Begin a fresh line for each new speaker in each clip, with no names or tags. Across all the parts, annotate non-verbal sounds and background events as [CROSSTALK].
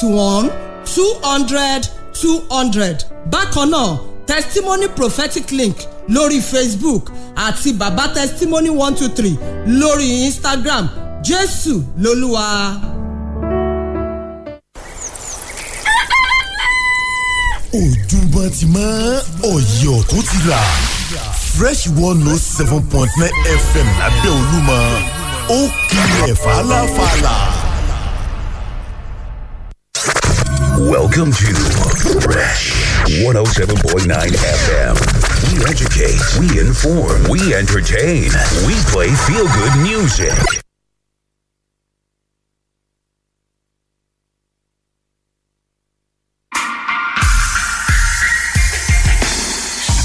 to one two hundred two hundred bákan náà testimony prophetic link lórí facebook àti baba testimony one two three lórí instagram jésù lolúwa.
ojúbọ ti mọ́ ọ̀yọ́ tó ti là fresh one oh seven point nine fm lábẹ́ olúmọ ó kilẹ̀ fàlàfàlà.
Welcome to Fresh 107.9 FM. We educate, we inform, we entertain, we play feel good music.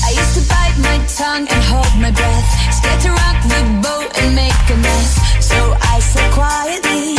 I used to bite my tongue and hold my breath. Scared to rock the boat and make a mess. So I said quietly,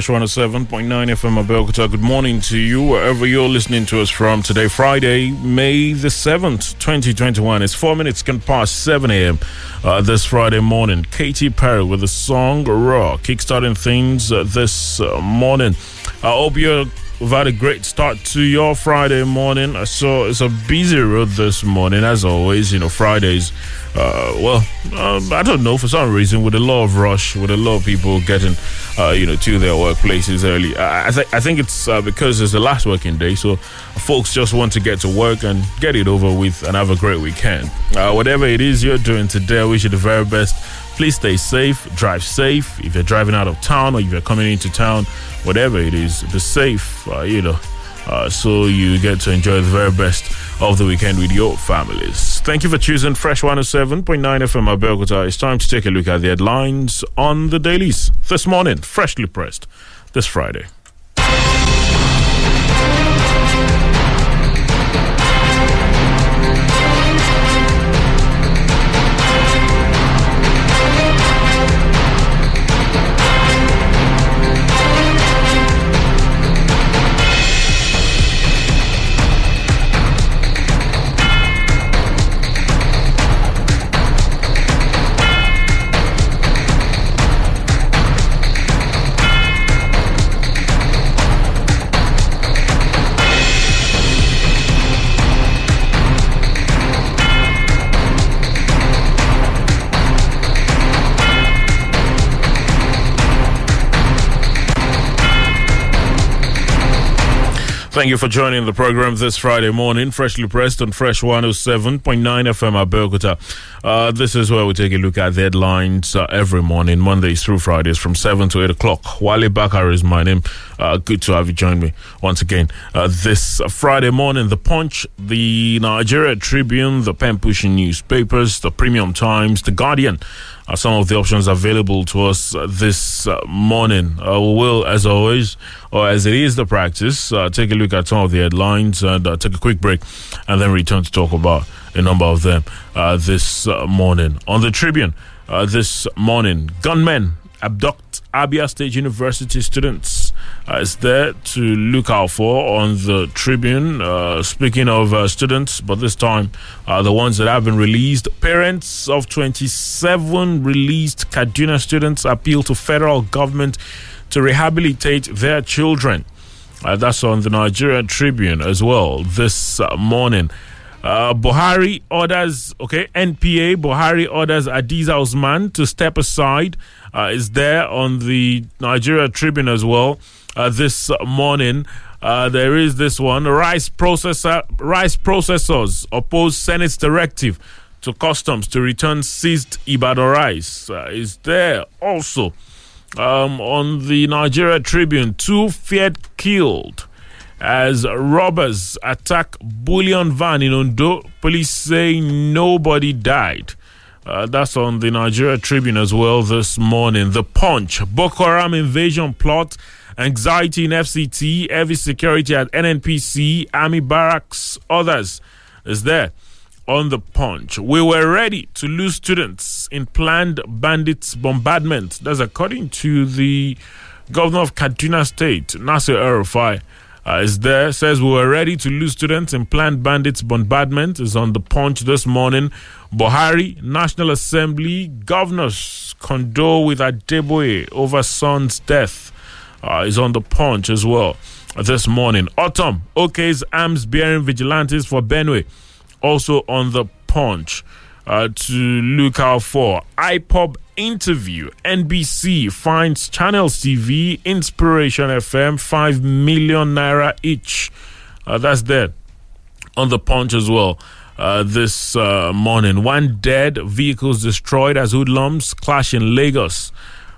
Fresh 107.9 FM Abeokuta. Good morning to you, wherever you're listening to us from today, Friday, May the 7th, 2021. It's four minutes can pass 7 a.m. Uh, this Friday morning. Katy Perry with the song Roar, kickstarting things uh, this uh, morning. I hope you're. We've had a great start to your Friday morning. I saw it's a busy road this morning, as always. You know, Fridays, uh, well, um, I don't know, for some reason, with a lot of rush, with a lot of people getting, uh, you know, to their workplaces early. I, th- I think it's uh, because it's the last working day, so folks just want to get to work and get it over with and have a great weekend. Uh, whatever it is you're doing today, I wish you the very best. Please stay safe, drive safe. If you're driving out of town or if you're coming into town, whatever it is, be safe, uh, you know, uh, so you get to enjoy the very best of the weekend with your families. Thank you for choosing Fresh 107.9 FM Abeokuta. It's time to take a look at the headlines on the dailies this morning, freshly pressed this Friday. Thank you for joining the program this Friday morning, freshly pressed on Fresh 107.9 FM Abeokuta. Uh, this is where we take a look at the headlines uh, every morning, Mondays through Fridays from 7 to 8 o'clock. Wale Bakar is my name. Uh, good to have you join me once again. Uh, this Friday morning, The Punch, the Nigeria Tribune, the pen pushing newspapers, the Premium Times, The Guardian some of the options available to us uh, this uh, morning. Uh, we will, as always, or as it is the practice, uh, take a look at some of the headlines and uh, take a quick break and then return to talk about a number of them uh, this morning. On the Tribune this morning, gunmen abduct Abia State University students. Uh, is there to look out for on the Tribune. Uh, speaking of uh, students, but this time the ones that have been released. Parents of 27 released Kaduna students appeal to federal government to rehabilitate their children. Uh, that's on the Nigerian Tribune as well this uh, morning. Uh, Buhari orders, okay, NPA, Buhari orders Adiza Usman to step aside. Uh, is there on the Nigeria Tribune as well uh, this morning. Uh, there is this one rice processor rice processors oppose Senate's directive to customs to return seized Ibadan rice. Is there also um, on the Nigeria Tribune two feared killed as robbers attack bullion van in Ondo. Police say nobody died. Uh, that's on the Nigeria Tribune as well this morning. The Punch, Boko Haram invasion plot, anxiety in FCT, heavy security at NNPC, Army barracks, others is there on the Punch. We were ready to lose students in planned bandits bombardment. That's according to the governor of Kaduna State, Nasir El Rufai uh, is there. Says we were ready to lose students in planned bandits bombardment. Is on the punch this morning. Buhari National Assembly governors condole with Adeboye over son's death. Uh, is on the punch as well this morning. Ortom OK's arms bearing vigilantes for Benue. Also on the punch uh, to look out for. IPOB interview. NBC finds Channels TV, Inspiration FM, 5 million naira each. Uh, that's there on the punch as well. Uh, this uh, morning, one dead, vehicles destroyed as hoodlums clash in Lagos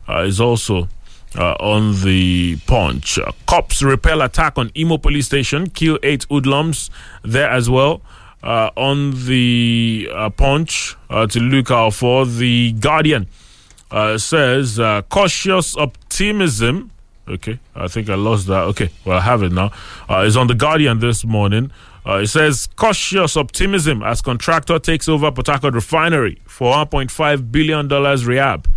uh, is also uh, on the punch. Cops repel attack on Imo police station, kill eight hoodlums there as well. Uh, on the punch to look out for the Guardian says cautious optimism. Okay, I think I lost that. Okay, well I have it now. It's on the Guardian this morning. Uh, it says cautious optimism as contractor takes over Harcourt refinery for 1.5 billion dollars rehab.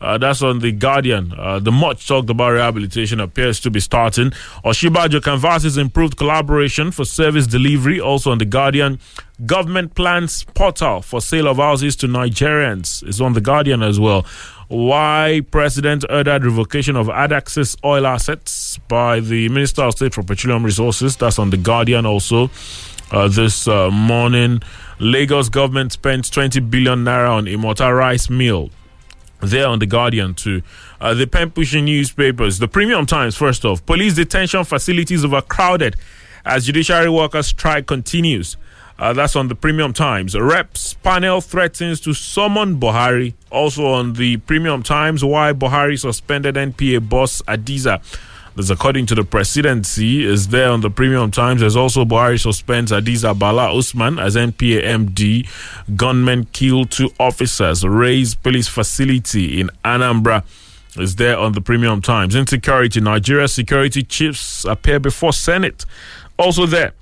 Uh, that's on the Guardian. Uh, the much talked about rehabilitation appears to be starting. Osinbajo canvasses improved collaboration for service delivery. Also on the Guardian, government plans portal for sale of houses to Nigerians is on the Guardian as well. Why President ordered revocation of Adaxis oil assets by the Minister of State for Petroleum Resources. That's on the Guardian also. Uh, this uh, morning, Lagos government spent 20 billion naira on Imota Rice there on the Guardian too. Uh, the pen pushing newspapers, the Premium Times. First off, police detention facilities overcrowded as judiciary workers strike continues. Uh, that's on the Premium Times. Reps panel threatens to summon Buhari. Also on the Premium Times, why Buhari suspended NPA boss Adiza. This, according to the presidency, is there on the Premium Times. There's also Buhari suspends Adiza Bala Usman as NPA MD. Gunmen kill two officers. Raze police facility in Anambra is there on the Premium Times. Insecurity. Nigeria security chiefs appear before Senate. Also there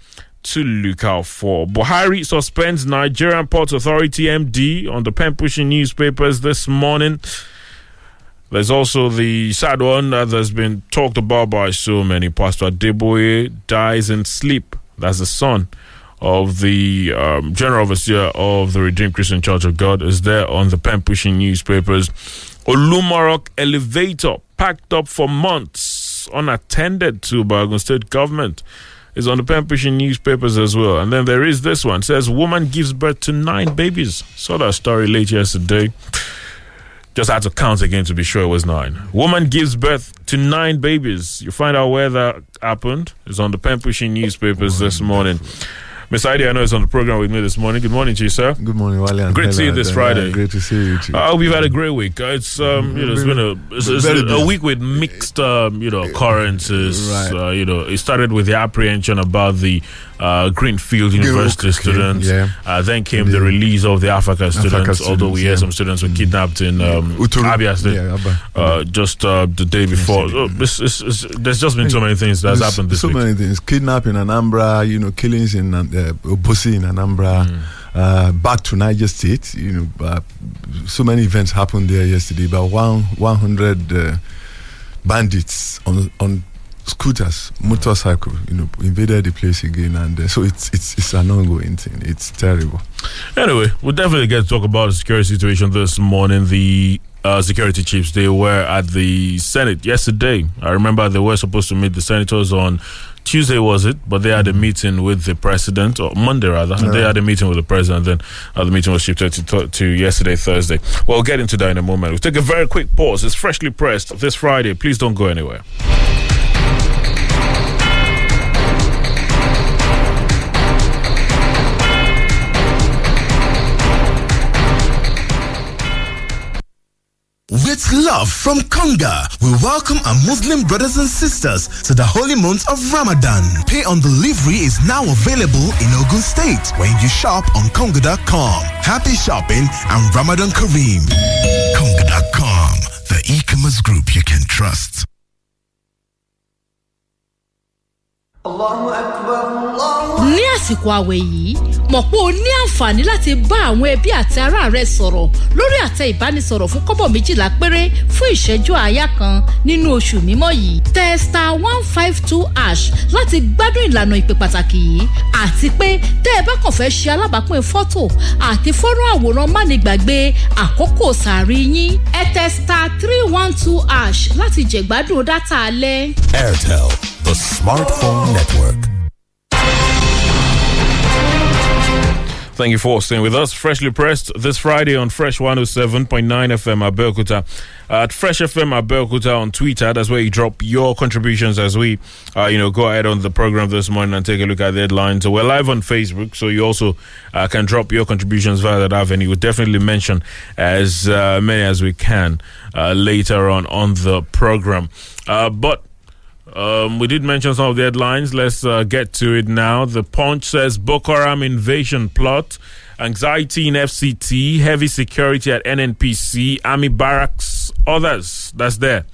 to look out for. Buhari suspends Nigerian Ports Authority MD on the pen pushing newspapers this morning. There's also the sad one that has been talked about by so many. Pastor Deboye dies in sleep. That's the son of the um, general overseer of the Redeemed Christian Church of God. Is there on the pen pushing newspapers. Olumo Rock elevator packed up for months, unattended to by Ogun State government is on the pushing newspapers as well. And then there is this one says woman gives birth to nine babies. Saw that story late yesterday. Just had to count again to be sure it was nine. Woman gives birth to nine babies. You find out where that happened. It's on the pushing newspapers this morning. I know is on the program with me this morning. Good morning to you, sir.
Good morning, Wale. And
Great to see you this Friday.
great to see you too.
I hope you've had a great week. Uh, It's um, you know, it's been a it's, it's a, week with mixed um, you know occurrences.
Right.
Uh, you know, it started with the apprehension about the uh, Greenfield University
okay,
students.
yeah.
Uh, then came the
The-
release of the Afaka students. although we
students,
hear
yeah.
some students were kidnapped in um, Abia State.
Yeah,
Uh, just uh, the day before. Oh, it's, it's, it's, there's just been so many things that's
There's
happened this
so
week.
many things. Kidnapping in Anambra, you know, killings in uh, Obosi in Anambra,
Mm.
uh, back to Niger State. You know, uh, so many events happened there yesterday. About one 100 uh, bandits on on scooters, motorcycle, you know, invaded the place again, and uh, so it's it's it's an ongoing thing. It's terrible.
Anyway, we'll definitely get to talk about the security situation this morning. The uh, security chiefs, they were at the Senate yesterday. I remember they were supposed to meet the senators on Tuesday, was it? But they had a meeting with the president, or Monday rather. They had a meeting with the president, then uh, the meeting was shifted to, to, to yesterday, Thursday. Well, we'll get into that in a moment. We'll take a very quick pause. It's freshly pressed this Friday. Please don't go anywhere.
With love from Konga, we welcome our Muslim brothers and sisters to the holy month of Ramadan. Pay on delivery is now available in Ogun State when you shop on Konga.com. Happy shopping and Ramadan Kareem. Konga.com, the e-commerce group you can trust.
Ní àsìkò àwẹ̀ yìí mọ̀ pé o ní àǹfààní láti bá àwọn ẹbí àti ará rẹ sọ̀rọ̀ lórí àtẹ ìbánisọ̀rọ̀ fún kọ́bọ̀ méjìlá péré fún ìṣẹ́jú àáyá kan nínú oṣù mímọ́ yìí. Tẹ star one five two ash láti gbádùn ìlànà ìpè pàtàkì yìí àti pé tẹ́ ẹ bá kàn fẹ́ ṣe alábàápín fọ́tò àti fọ́nrán àwòrán mánigbàgbé àkókò sàárì yín. Ẹ tẹ star three one two ash láti jẹ̀gbádùn dátà alẹ́.
Airtel, the smartphone network.
Thank you for staying with us. Freshly pressed this Friday on Fresh 107.9 FM Abeokuta. At Fresh FM Abeokuta on Twitter, that's where you drop your contributions as we, uh, you know, go ahead on the program this morning and take a look at the headlines. So we're live on Facebook, so you also uh, can drop your contributions via that avenue. We'll definitely mention as uh, many as we can uh, later on on the program. Uh, but um, we did mention some of the headlines. Let's uh, get to it now. The Punch says Boko Haram invasion plot, anxiety in FCT, heavy security at NNPC, army barracks, others. That's there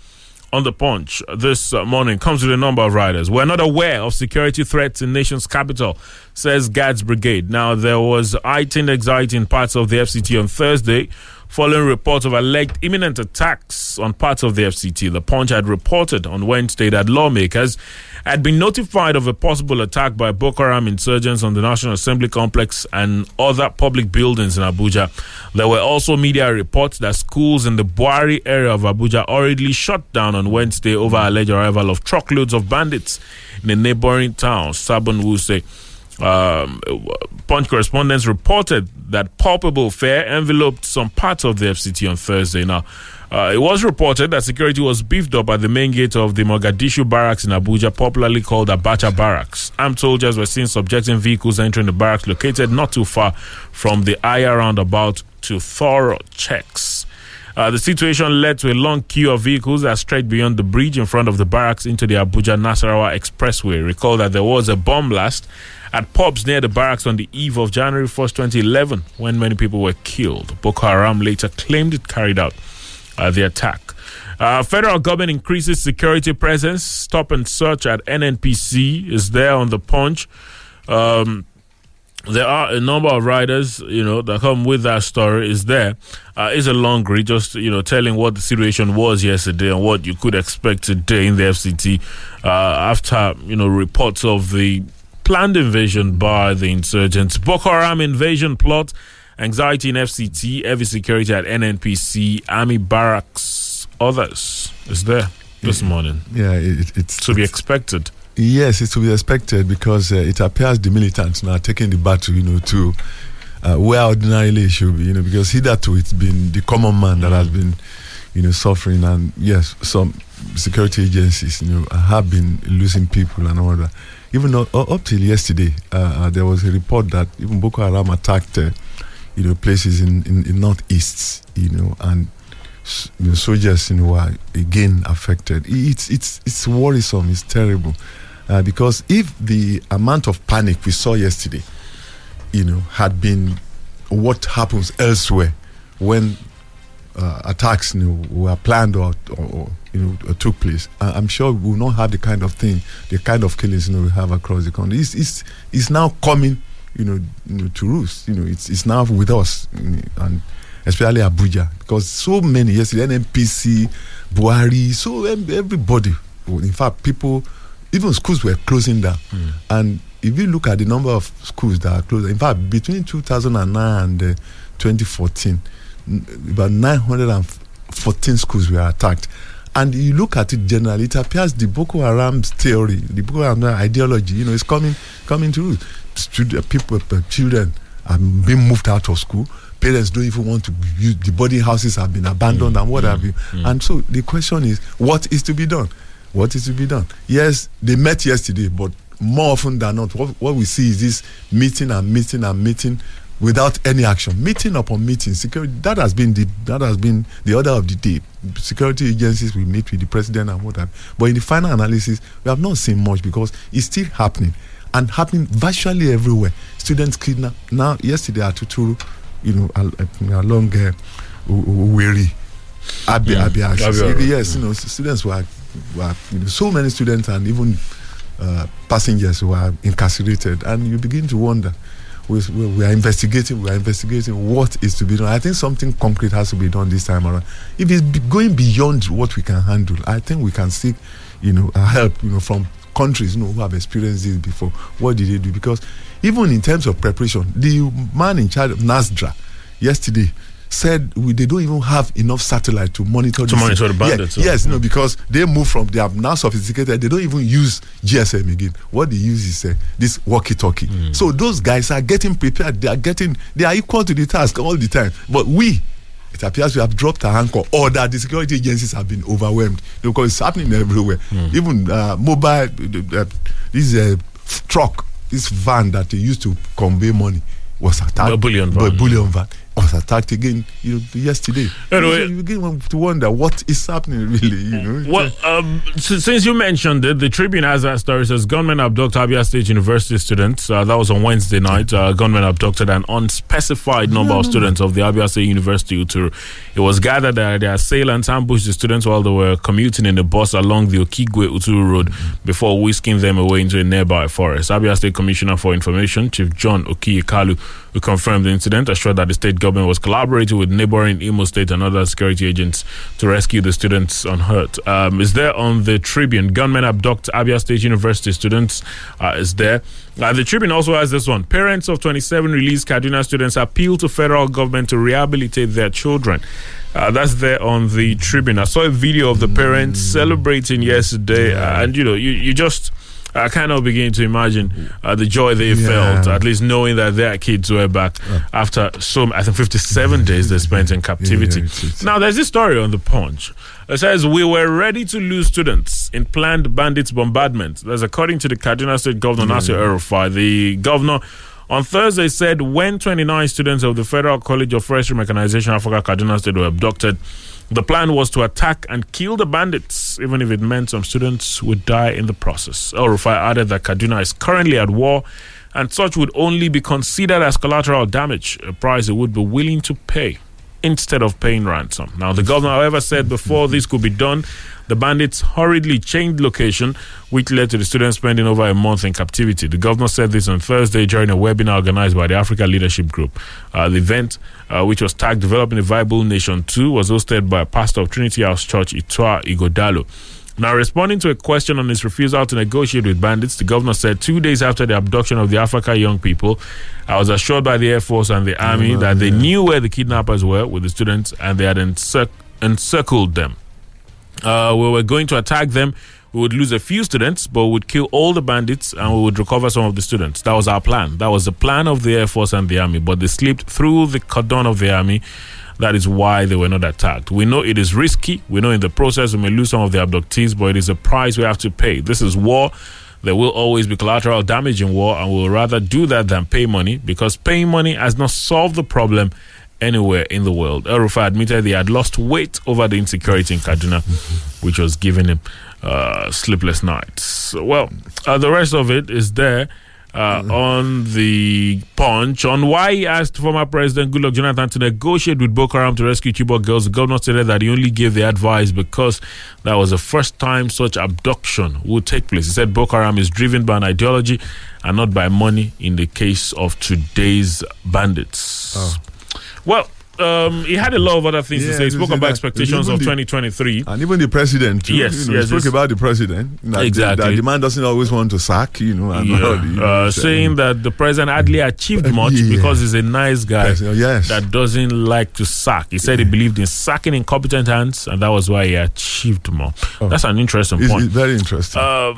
on the Punch this uh, morning. Comes with a number of riders. We're not aware of security threats in nation's capital, says Guards Brigade. Now, there was heightened anxiety in parts of the FCT on Thursday following reports of alleged imminent attacks on parts of the FCT. The Punch had reported on Wednesday that lawmakers had been notified of a possible attack by Boko Haram insurgents on the National Assembly complex and other public buildings in Abuja. There were also media reports that schools in the Bwari area of Abuja already shut down on Wednesday over alleged arrival of truckloads of bandits in a neighboring town, Sabon Wuse. Um, Punch correspondents reported that palpable fare enveloped some parts of the FCT on Thursday. Now, uh, it was reported that security was beefed up at the main gate of the Mogadishu barracks in Abuja, popularly called Abacha Barracks. Armed soldiers were seen subjecting vehicles entering the barracks located not too far from the Aya roundabout to thorough checks. Uh, the situation led to a long queue of vehicles that stretched beyond the bridge in front of the barracks into the Abuja Nasarawa Expressway. Recall that there was a bomb blast at pubs near the barracks on the eve of January 1st, 2011, when many people were killed. Boko Haram later claimed it carried out uh, the attack. Uh, federal government increases security presence. Stop and search at NNPC is there on the punch. Um, there are a number of riders, you know, that come with that story. Is there? Uh, it's a long read, just you know, telling what the situation was yesterday and what you could expect today in the FCT uh, after you know reports of the planned invasion by the insurgents, Boko Haram invasion plot, anxiety in FCT, heavy security at NNPC, army barracks, others. Is there this morning
Yeah, it, it's
to be expected?
Yes, it's to be expected because uh, it appears the militants now are taking the battle, you know, to uh, where ordinarily it should be, you know, because hitherto it's been the common man that has been, you know, suffering, and yes, some security agencies, you know, have been losing people and all that. Even though, up till yesterday, uh, uh, there was a report that even Boko Haram attacked, uh, you know, places in in, in northeast, you know, and know, soldiers, you know, are again affected. It's it's it's worrisome. It's terrible. Uh, because if the amount of panic we saw yesterday, you know, had been what happens elsewhere when uh, attacks you know, were planned or, or, or you know uh, took place, I- I'm sure we will not have the kind of thing, the kind of killings you know we have across the country. It's it's, it's now coming, you know, you know, to roost. You know, it's it's now with us, and especially Abuja because so many yesterday NNPC, Buhari, so everybody. In fact, people, even schools were closing down, and if you look at the number of schools that are closed, in fact, between 2009 and uh, 2014, n- about 914 schools were attacked. And you look at it generally, it appears the Boko Haram's theory, the Boko Haram ideology, you know, is coming coming to root. Stud- uh, people, uh, children are being moved out of school. Parents don't even want to use the boarding houses have been abandoned mm, and what mm, have you. Mm. And so the question is, what is to be done? What is to be done? Yes, they met yesterday, but more often than not, what, what we see is this meeting and meeting and meeting without any action. Meeting upon meeting. Security that has been the that has been the order of the day. Security agencies will meet with the president and what have. But in the final analysis, we have not seen much because it's still happening and happening virtually everywhere. Students kidnapped. Now, yesterday at Tuturu, you know, uh, along uh, Weri, Abi. Abi axis.
Abia Road,
Yes, you know, students were, were you know, so many students and even uh, passengers were incarcerated, and you begin to wonder. We, we, we are investigating. We are investigating what is to be done. I think something concrete has to be done this time around. If it's going beyond what we can handle, I think we can seek, you know, help, you know, from countries, you know, who have experienced this before. What did they do? Because even in terms of preparation, the man in charge of NASDRA yesterday said we, they don't even have enough satellite to monitor
To monitor the
Yeah,
bandits, huh?
yes, no, because they move from they are now sophisticated. They don't even use GSM again. What they use is uh, this walkie-talkie. So those guys are getting prepared. They are getting they are equal to the task all the time. But we. It appears we have dropped our anchor, or that the security agencies have been overwhelmed because it's happening everywhere. Even uh, mobile, uh, uh, this uh, truck, this van that they used to convey money was attacked.
A bullion
by
van.
bullion van was attacked again you know, yesterday.
Anyway.
So you begin to wonder what is happening really. You know,
Well, um, s- since you mentioned it, the Tribune has that story. Says gunmen abducted Abia State University students. Uh, that was on Wednesday night. Uh, gunmen abducted an unspecified number of students of the Abia State University Uturu. It was gathered that the assailants ambushed the students while they were commuting in a bus along the Okigwe Uturu Road before whisking them away into a nearby forest. Abia State Commissioner for Information, Chief John Okiyi Kalu, who confirmed the incident, assured that the state government was collaborating with neighboring Imo State and other security agents to rescue the students unhurt. Um, is there on the Tribune? Gunmen abduct Abia State University students. Uh, is there? Uh, the Tribune also has this one. Parents of 27 released Kaduna students appeal to federal government to rehabilitate their children. Uh, that's there on the Tribune. I saw a video of the parents celebrating yesterday, uh, and you know, you, you just I cannot begin to imagine uh, the joy they
Yeah.
felt, at least knowing that their kids were back after so, I think, 57 days they spent in [LAUGHS] captivity.
Yeah,
now, there's this story on the Punch. It says, We were ready to lose students in planned bandits bombardment. That's according to the Kaduna State Governor, Nasir El Rufai. The governor on Thursday said when 29 students of the Federal College of Forestry Mechanization, Afaka, Kaduna State, were abducted, the plan was to attack and kill the bandits, even if it meant some students would die in the process. El Rufai added that Kaduna is currently at war and such would only be considered as collateral damage, a price it would be willing to pay instead of paying ransom. Now, the governor, however, said before this could be done, the bandits hurriedly changed location, which led to the students spending over a month in captivity. The governor said this on Thursday during a webinar organized by the Africa Leadership Group. Uh, the event, uh, which was tagged Developing a Viable Nation 2, was hosted by a pastor of Trinity House Church, Ituah Ighodalo. Now, responding to a question on his refusal to negotiate with bandits, the governor said two days after the abduction of the Afaka young people, I was assured by the Air Force and the Army that they knew where the kidnappers were with the students and they had encir- encircled them. Uh, we were going to attack them. We would lose a few students, but we would kill all the bandits and we would recover some of the students. That was our plan. That was the plan of the Air Force and the Army, but they slipped through the cordon of the Army. That is why they were not attacked. We know it is risky. We know in the process we may lose some of the abductees, but it is a price we have to pay. This is war. There will always be collateral damage in war, and we will rather do that than pay money because paying money has not solved the problem anywhere in the world. El Rufai admitted he had lost weight over the insecurity in Kaduna, which was giving him uh, sleepless nights. Well, uh, the rest of it is there. Uh, on the punch on why he asked former President Goodluck Jonathan to negotiate with Boko Haram to rescue Chibok girls, the governor stated that he only gave the advice because that was the first time such abduction would take place. He said Boko Haram is driven by an ideology and not by money in the case of today's bandits. Well, um, he had a lot of other things to say. He spoke about
that.
expectations of
the-
2023.
And even the president, too,
Yes,
you know,
yes,
he spoke about the president. That,
Exactly.
That the man doesn't always want to sack, you know. And
Yeah,
the, you know,
uh, saying that the president hardly achieved much
Yeah.
because he's a nice guy
Yes, yes.
that doesn't like to sack. He said he believed in sacking incompetent hands, and that was why he achieved more. That's an interesting
Oh. It's,
point.
it's very interesting.
um,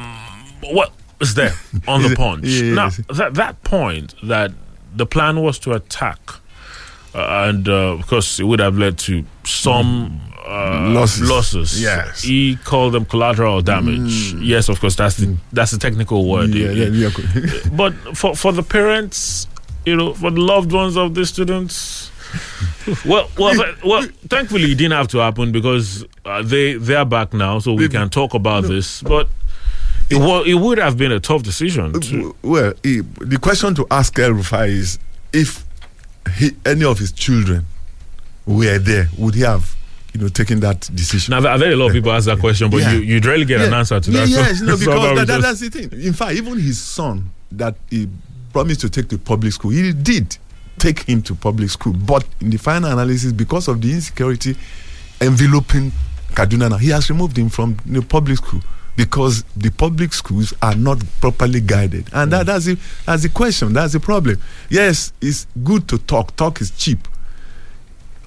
what is there [LAUGHS] on the punch?
yeah,
now, that, that point that the plan was to attack, uh, and uh, of course, it would have led to some uh,
Losses.
losses.
Yes.
He called them collateral damage. Yes, of course, that's the that's the technical word.
yeah, yeah, yeah. [LAUGHS]
But for for the parents, you know, for the loved ones of the students. Well, well, well. Thankfully, it didn't have to happen because uh, they they are back now, so we can talk about this. But it, wa- it would have been a tough decision. To,
well, he, the question to ask El Rufai is if he, any of his children were there, would he have, you know, taken that decision?
now, I've heard a lot of people ask that question, but
Yeah.
you you'd rarely get an answer to
Yeah,
that. So-
Yes, no, [LAUGHS] because
was
that, that- that's the thing. In fact, even his son that he promised to take to public school, he did take him to public school. But in the final analysis, because of the insecurity enveloping Kaduna now, he has removed him from the public school because the public schools are not properly guided. And that, that's, the, that's the question. That's the problem. Yes, it's good to talk. Talk is cheap.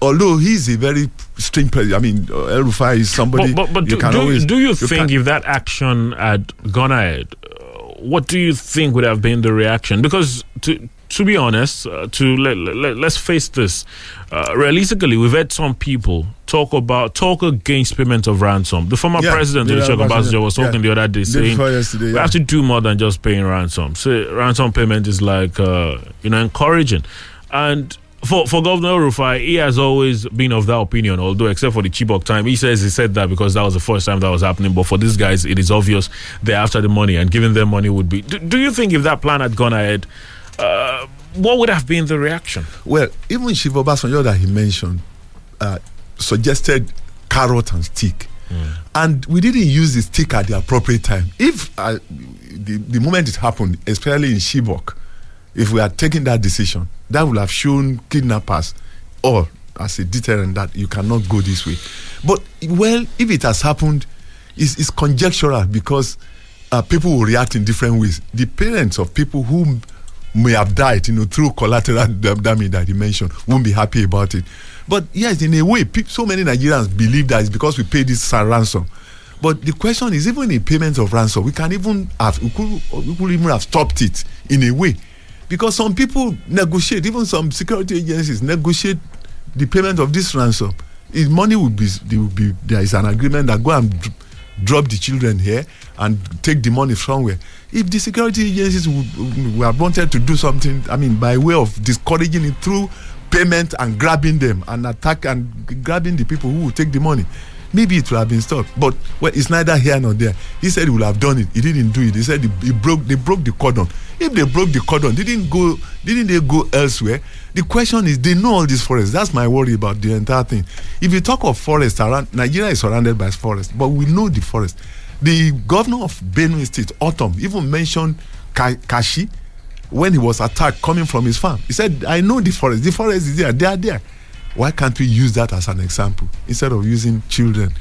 Although he's a very strange person. I mean, uh, El Rufai is somebody
but, but, but
you
do,
can
do,
always.
do you
you
think if that action had gone ahead, uh, what do you think would have been the reaction? Because to to be honest, uh, to let, let, let's face this, uh, realistically, we've had some people talk about talk against payment of ransom. The former
Yeah,
president,
yeah,
Olusegun
Obasanjo,
was talking
yeah.
the other day saying
yesterday,
we have to do more than just paying ransom. So ransom payment is like uh, you know encouraging, and for for Governor Rufai, he has always been of that opinion. Although except for the Chibok time, he says he said that because that was the first time that was happening. But for these guys, it is obvious they're after the money, and giving them money would be. Do, do you think if that plan had gone ahead? Uh, what would have been the reaction?
Well, even Shiva Obasanjo that he mentioned uh, suggested carrot and stick. And we didn't use the stick at the appropriate time. If uh, the, the moment it happened, especially in Chibok, if we had taken that decision, that would have shown kidnappers or as a deterrent that you cannot go this way. But, well, if it has happened, it's, it's conjectural because uh, people will react in different ways. The parents of people who may have died, you know, through collateral damage that he mentioned, won't be happy about it. But yes, in a way, so many Nigerians believe that it's because we pay this ransom. But the question is, even in payment of ransom, we can even have we could, we could even have stopped it in a way, because some people negotiate, even some security agencies negotiate the payment of this ransom. If money will be, will be there is an agreement that go and drop the children here and take the money somewhere. If the security agencies have wanted to do something, I mean, by way of discouraging it through payment and grabbing them and attack and grabbing the people who will take the money, maybe it would have been stopped. But well, it's neither here nor there. He said he would have done it. He didn't do it. He said he, he broke. They broke the cordon. If they broke the cordon, didn't go. Didn't they go elsewhere? The question is, they know all these forests. That's my worry about the entire thing. If you talk of forests around Nigeria is surrounded by forests, but we know the forest. The governor of Benue State, Ortom, even mentioned Ka- Kashi when he was attacked coming from his farm. He said, I know the forest. The forest is there. They are there. Why can't we use that as an example instead of using children?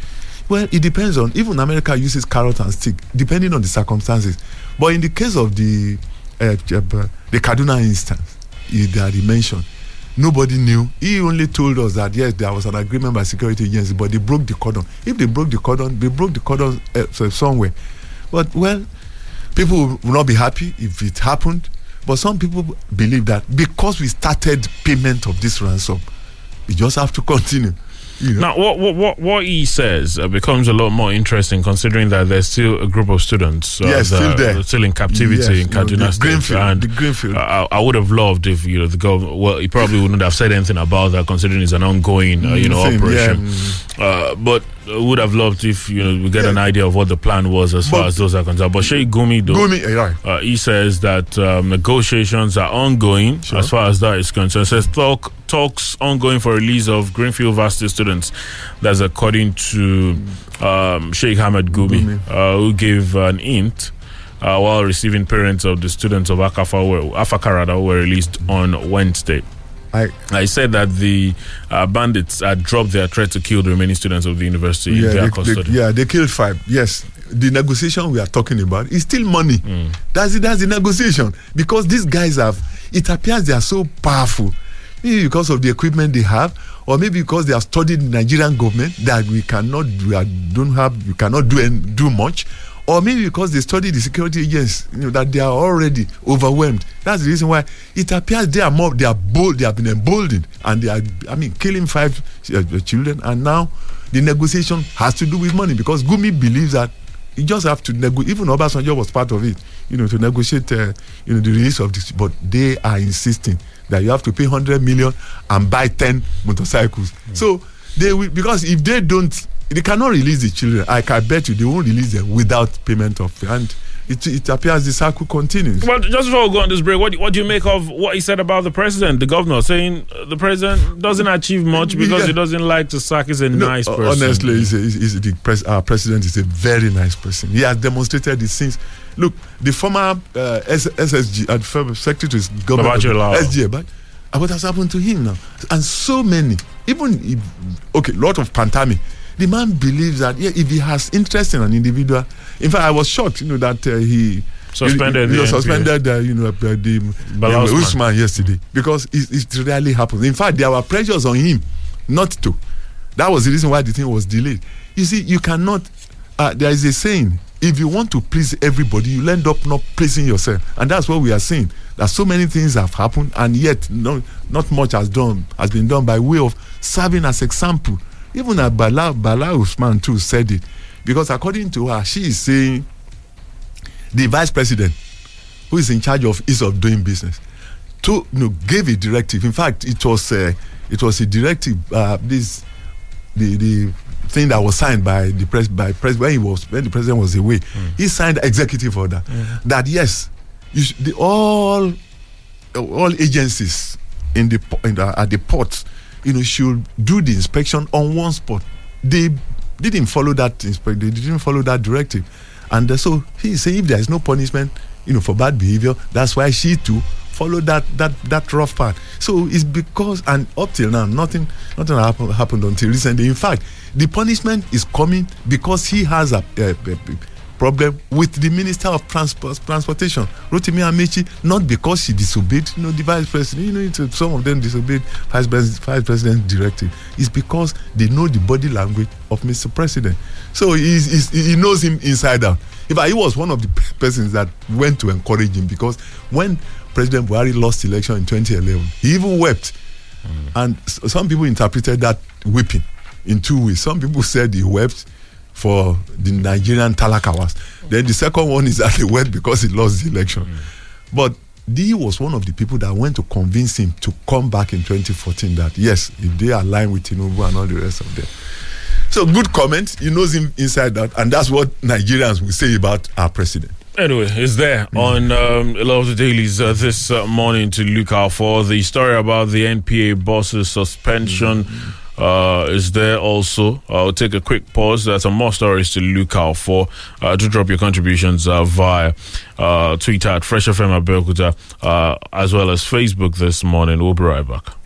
Well, it depends on, even America uses carrot and stick, depending on the circumstances. But in the case of the, uh, uh, the Kaduna instance that he mentioned, nobody knew. He only told us that, yes, there was an agreement by security agency, but they broke the cordon. If they broke the cordon, they broke the cordon uh, somewhere. But, well, people will not be happy if it happened. But some people believe that because we started payment of this ransom, we just have to continue. You know?
Now, what what what, what he says uh, becomes a lot more interesting, considering that there's still a group of students uh,
Yes, still there.
still in captivity
Yes,
in
you know,
Kaduna
the
State.
Greenfield,
and
the Greenfield.
I, I would have loved if you know the government. Well, he probably wouldn't have said anything about that, considering it's an ongoing uh, you know
Mm, same, yeah,
operation. Uh, but would have loved if you know we get an idea of what the plan was as far as those are concerned. But Sheikh Gumi, though,
Gumi,
uh, he says that um, negotiations are ongoing as far as that is concerned. Says talk talks ongoing for release of Greenfield Varsity students. That's according to um, Sheikh Ahmed Gumi, uh, who gave an int. Uh, while receiving parents of the students of Akafa were, Afaka rather, were released on Wednesday.
I,
I said that the uh, bandits had dropped their threat to kill the remaining students of the university in
yeah,
their
they, they, yeah, they killed five. Yes, the negotiation we are talking about is still money.
Mm.
That's it. That's the negotiation because these guys have. It appears they are so powerful, maybe because of the equipment they have, or maybe because they have studied the Nigerian government that we cannot, we are, don't have, we cannot do any, do much, or maybe because they study the security agents, you know, that they are already overwhelmed. That's the reason why it appears they are more, they are bold, they have been emboldened, and they are, I mean, killing five uh, children, and now the negotiation has to do with money because Gumi believes that you just have to negotiate. Even Obasanjo was part of it, you know, to negotiate, uh, you know, the release of this. But they are insisting that you have to pay hundred million and buy ten motorcycles. So they will because if they don't, they cannot release the children. I can bet you they won't release them without payment of and. It, it appears the cycle continues.
Well, just before we go on this break, what, what do you make of what he said about the president, the governor, saying uh, the president doesn't achieve much because
Yeah.
he doesn't like to sack? He's a
No,
nice
uh,
person.
Honestly, he's a, he's, the pres- our president is a very nice person. He has demonstrated it since. Look, the former uh, S- SSG, uh, former secretary government,
Babachir Lawal.
SGA, but uh, what has happened to him now? And so many, even if, okay, lot of pantami. The man believes that yeah, if he has interest in an individual, in fact, I was shocked, you know, that uh, he
Suspended
He, he was suspended, uh, you know, uh, the the
Usman.
Yesterday because it, it rarely happens. In fact, there were pressures on him not to. That was the reason why the thing was delayed. You see, you cannot. Uh, there is a saying: if you want to please everybody, you end up not pleasing yourself, and that's what we are seeing. That so many things have happened, and yet no, not much has done has been done by way of serving as example. Even uh, Bala Bala Usman too said it, because according to her, she is saying the vice president, who is in charge of ease of doing business, to you know, gave a directive. In fact, it was uh, it was a directive. Uh, this the the thing that was signed by the press by press when he was when the president was away. He signed executive order that yes, the, all all agencies in the, in the at the port, you know, should do the inspection on one spot. They didn't follow that They didn't follow that directive, and uh, so he is saying if there is no punishment, you know, for bad behavior, that's why she too followed that that that rough part. So it's because and up till now, nothing nothing happened happened until recently. In fact, the punishment is coming because he has a, a- problem with the minister of transport transportation rotimi amaechi not because she disobeyed you know the vice president you know uh, some of them disobeyed vice president vice president directive. It's because they know the body language of mr president. So he's, he's, he knows him inside out. In fact he was one of the persons that went to encourage him because when president buhari lost election in 2011 he even wept. Mm. And s- some people interpreted that weeping in two ways. Some people said he wept for the Nigerian talakawas. Then the second one is that he wept because he lost the election. But D was one of the people that went to convince him to come back in 2014 that yes, if they align with Tinubu and all the rest of them. So good comment. He knows him inside out, and that's what Nigerians will say about our president.
Anyway, it's there on um, a lot of the dailies uh, this uh, morning to look out for. The story about the NPA boss's suspension uh, is there also. I'll take a quick pause. There's some more stories to look out for. Uh, to drop your contributions uh, via uh, Twitter at Fresh FM uh as well as Facebook this morning. We'll be right back.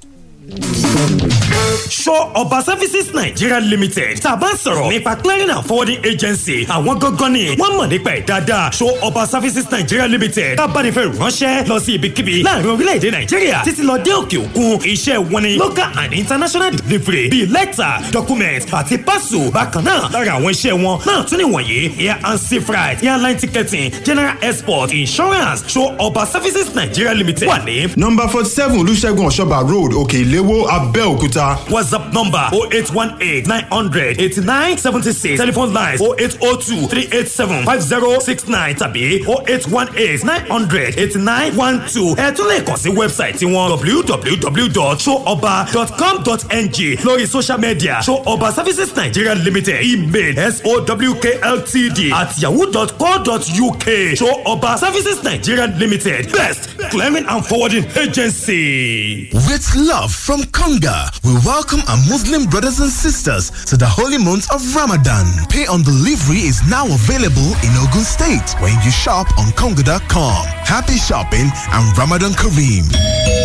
Shaw Ọba Services Nigeria Limited. Tá a bá ń sọ̀rọ̀ nípa clearing and forwarding agency àwọn gangan ni. Wọ́n mọ̀ nípa ẹ̀ dáadáa. Shaw Ọba Services Nigeria Limited. Tá a bá ní fẹ́ ránṣẹ́ lọ sí ibikíbi láàárín orílẹ̀-èdè Nàìjíríà títí lọ dé òkè òkun iṣẹ́ wọn ni local and international delivery. Bíi lẹ́tà document àti parcel bákan náà. Lára àwọn iṣẹ́ wọn náà tún níwọ̀nyí air and sea freight airline ticketing general export insurance. Shaw Ọba Services Nigeria Limited wà ní.
Number forty-seven Olúṣẹ́gun Ọ̀ṣọ́bà Road, Òkè ìléwó abẹ́òkúta.
whatsapp number oh eight one eight nine hundred eighty nine seventy six telephone lines oh eight oh two three eight seven five zero six nine tàbí oh eight one eight nine hundred eighty nine one two ẹ lè kàn sí wẹ́bsáìtì wọn www.showoba.com.ng lórí social media showoba services nigeria limited email sowkltd at yahoo.co.uk showoba services nigeria limited best clearing and forwarding agency.
with love. From Konga, we welcome our Muslim brothers and sisters to the holy month of Ramadan. Pay on delivery is now available in Ogun State when you shop on Konga.com. Happy shopping and Ramadan Kareem.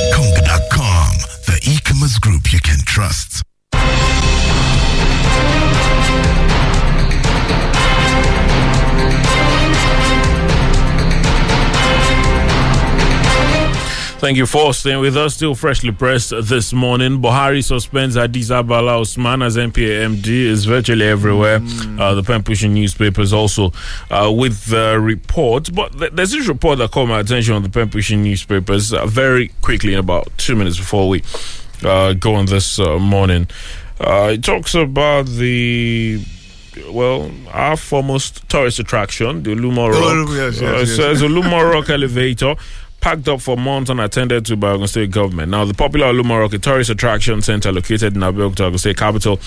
Konga.com, the e-commerce group you can trust.
Thank you for staying with us. Still freshly pressed this morning. Buhari suspends Hadiza Bala Usman as NPA MD is virtually everywhere. Uh, the pen pushing newspapers also uh, with the report. But th- there's this report that caught my attention on the pen pushing newspapers uh, very quickly, in about two minutes before we uh, go on this uh, morning. Uh, it talks about the well, our foremost tourist attraction, the Olumo Rock.
Oh, yes, yes,
Uh,
yes.
says the Olumo Rock [LAUGHS] elevator packed up for months unattended to by Ogun State government. Now, the popular Olumo Rock, a tourist attraction center located in Abeokuta, Ogun State capital,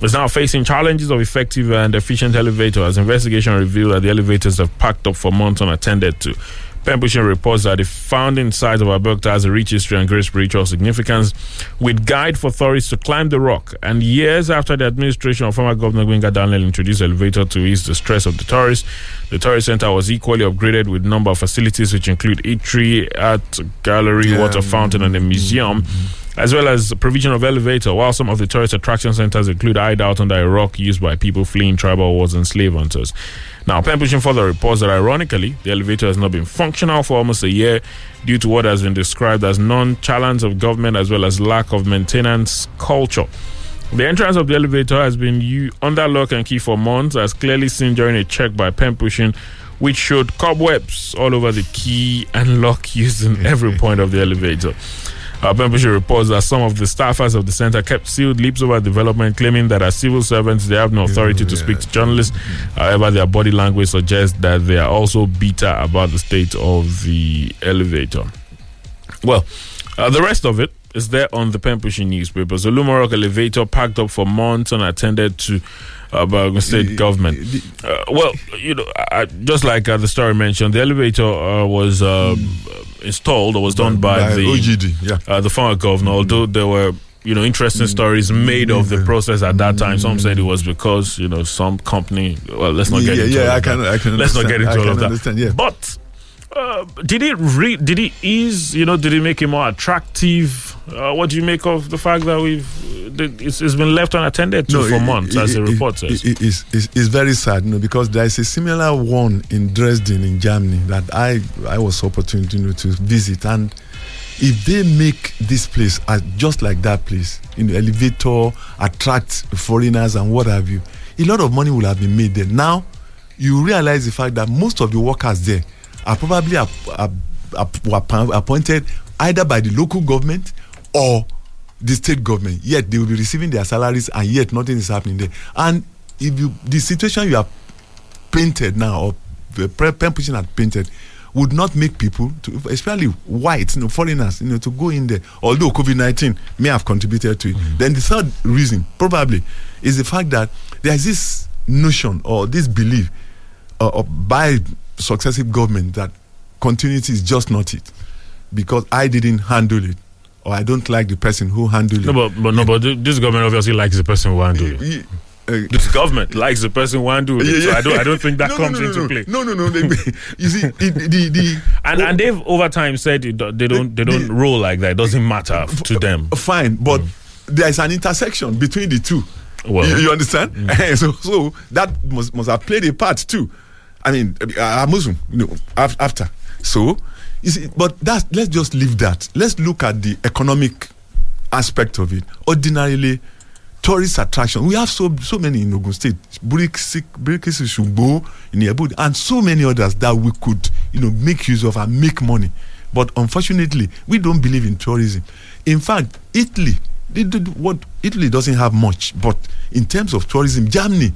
is now facing challenges of effective and efficient elevator as investigation revealed that the elevators have packed up for months unattended to. Pembushing reports that the founding site of Abeokuta has a rich history and great spiritual significance, with guide for tourists to climb the rock. And years after the administration of former Governor Gbenga Daniel introduced elevator to ease the stress of the tourists, the tourist center was equally upgraded with number of facilities which include eatery, art gallery, water fountain, and a museum. As well as provision of elevator, while some of the tourist attraction centers include hideout under a rock used by people fleeing tribal wars and slave hunters. Now, Pen Pushing further reports that ironically, the elevator has not been functional for almost a year due to what has been described as non-challenge of government as well as lack of maintenance culture. The entrance of the elevator has been under lock and key for months, as clearly seen during a check by Pen Pushing, which showed cobwebs all over the key and lock used in every point of the elevator. Pen Pushing reports that some of the staffers of the center kept sealed lips over development, claiming that as civil servants they have no authority to speak to journalists. However, their body language suggests that they are also bitter about the state of the elevator. Well, uh, the rest of it is there on the pen pushing newspapers. The Olumo Rock elevator packed up for months unattended to uh, Ogun State government. Uh, well, you know, I, just like uh, the story mentioned, the elevator uh, was uh, installed or was done by,
By
the
OGD, yeah.
uh, the former governor. Although there were you know interesting stories made of the process at that time. Some said it was because you know some company. Well, let's not get
Yeah,
into
yeah,
all
I can-
that.
I can
Let's not get into
I
all of that.
understand, yeah.
But uh, did it re- did it ease? You know, did it make it more attractive? Uh, what do you make of the fact that we've the, it's, it's been left unattended to for
it-
months,
it-
as the report says.
it- it's, it's, very sad, you know, because there is a similar one in Dresden, in Germany, that I I was opportunity you know, to visit, and if they make this place as just like that place, you know, elevator, attract foreigners and what have you, a lot of money will have been made there. Now, you realize the fact that most of the workers there are probably were appointed either by the local government or the state government. Yet they will be receiving their salaries, and yet nothing is happening there. And if you the situation you have painted now or the pre- pen pushing had painted would not make people to especially whites you know foreigners you know to go in there although covid-19 may have contributed to it then the third reason probably is the fact that there is this notion or this belief uh, by successive government that continuity is just not it because i didn't handle it or i don't like the person who handled
No,
it
but, but no, but this government obviously likes the person who handled it.
Uh,
This government likes the person who handled it. So I don't, I don't think that [LAUGHS]
No,
comes
no, no,
into play.
No, no, no. they- you see, the, the, the [LAUGHS]
And and they've over time said it, they don't they don't
the-
roll like that. It doesn't matter to them.
Uh, fine, but mm. there is an intersection between the two.
Well-
you, you understand? Mm. [LAUGHS] so, so that must must have played a part too. I mean, I'm Muslim, you know, after. So, you see, but that's let's just leave that. Let's look at the economic aspect of it. Ordinarily, tourist attraction. We have so so many in Ogun State, Bilikisu, Sungbo, in Ijebu, and so many others that we could, you know, make use of and make money. But unfortunately, we don't believe in tourism. In fact, Italy, they what Italy doesn't have much, but in terms of tourism, Germany,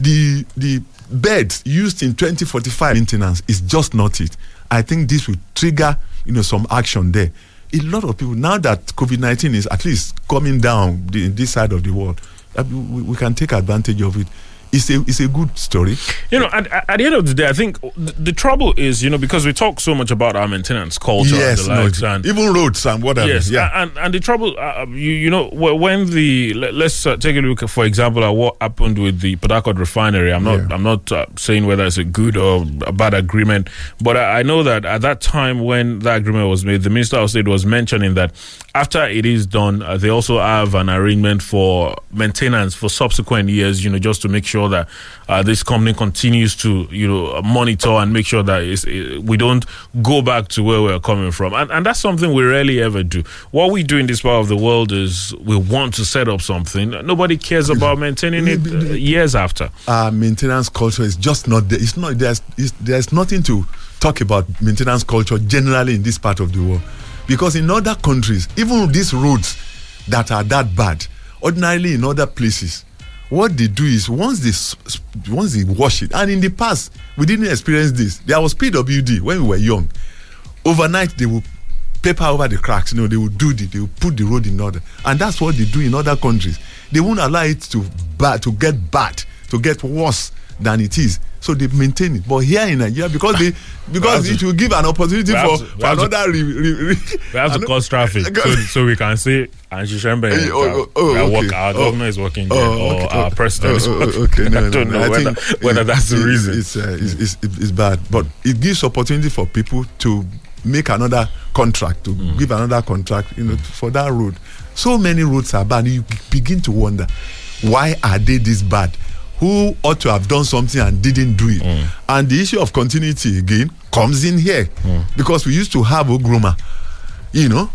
the the beds used in 2045 maintenance is just not it. I think this will trigger, you know, some action there. A lot of people now that COVID 19 is at least coming down the, this side of the world, uh, we, we can take advantage of it. It's a it's a good story.
You know, at, at the end of the day, I think the, the trouble is, you know, because we talk so much about our maintenance culture
yes,
and the
no,
and
even roads and whatever.
Yes,
yeah.
and and the trouble, uh, you you know, when the let, us uh, take a look, for example, at what happened with the Port refinery. I'm not
Yeah.
I'm not uh, saying whether it's a good or a bad agreement, but I, I know that at that time when that agreement was made, the Minister of State was mentioning that after it is done, uh, they also have an arrangement for maintenance for subsequent years. You know, just to make sure that uh, this company continues to you know monitor and make sure that it's, it, we don't go back to where we're coming from, and and that's something we rarely ever do. What we do in this part of the world is we want to set up something. Nobody cares about maintaining it uh, years after.
our maintenance culture is just not there. It's not there's it's, there's nothing to talk about maintenance culture generally in this part of the world, because in other countries, even these roads that are that bad, ordinarily in other places, what they do is once they once they wash it, and in the past we didn't experience this. There was PWD when we were young. Overnight they will paper over the cracks. You know, they will do the, they will put the road in order, and that's what they do in other countries. They won't allow it to bad to get bad, to get worse than it is. So they maintain it. But here in Nigeria, because they [LAUGHS] because it
to-
will give an opportunity for,
to-
for another. Re, re, re,
We have to [LAUGHS] cause traffic [LAUGHS] so, so we can say and Shishembe
Eh, oh, oh, oh,
our,
okay.
work, our governor is working there
Oh,
or
okay.
our president is
Oh, oh,
working
okay. No,
I don't
no.
know
I
whether, whether
it-
that's the
it-
reason.
It's, uh, it's, it's, it's bad, but it gives opportunity for people to make another contract, to
Mm.
give another contract, you know, for that road. So many roads are bad. You begin to wonder why are they this bad? Who ought to have done something and didn't do it?
Mm.
And the issue of continuity again comes in here
Mm.
because we used to have Ogroma, you know.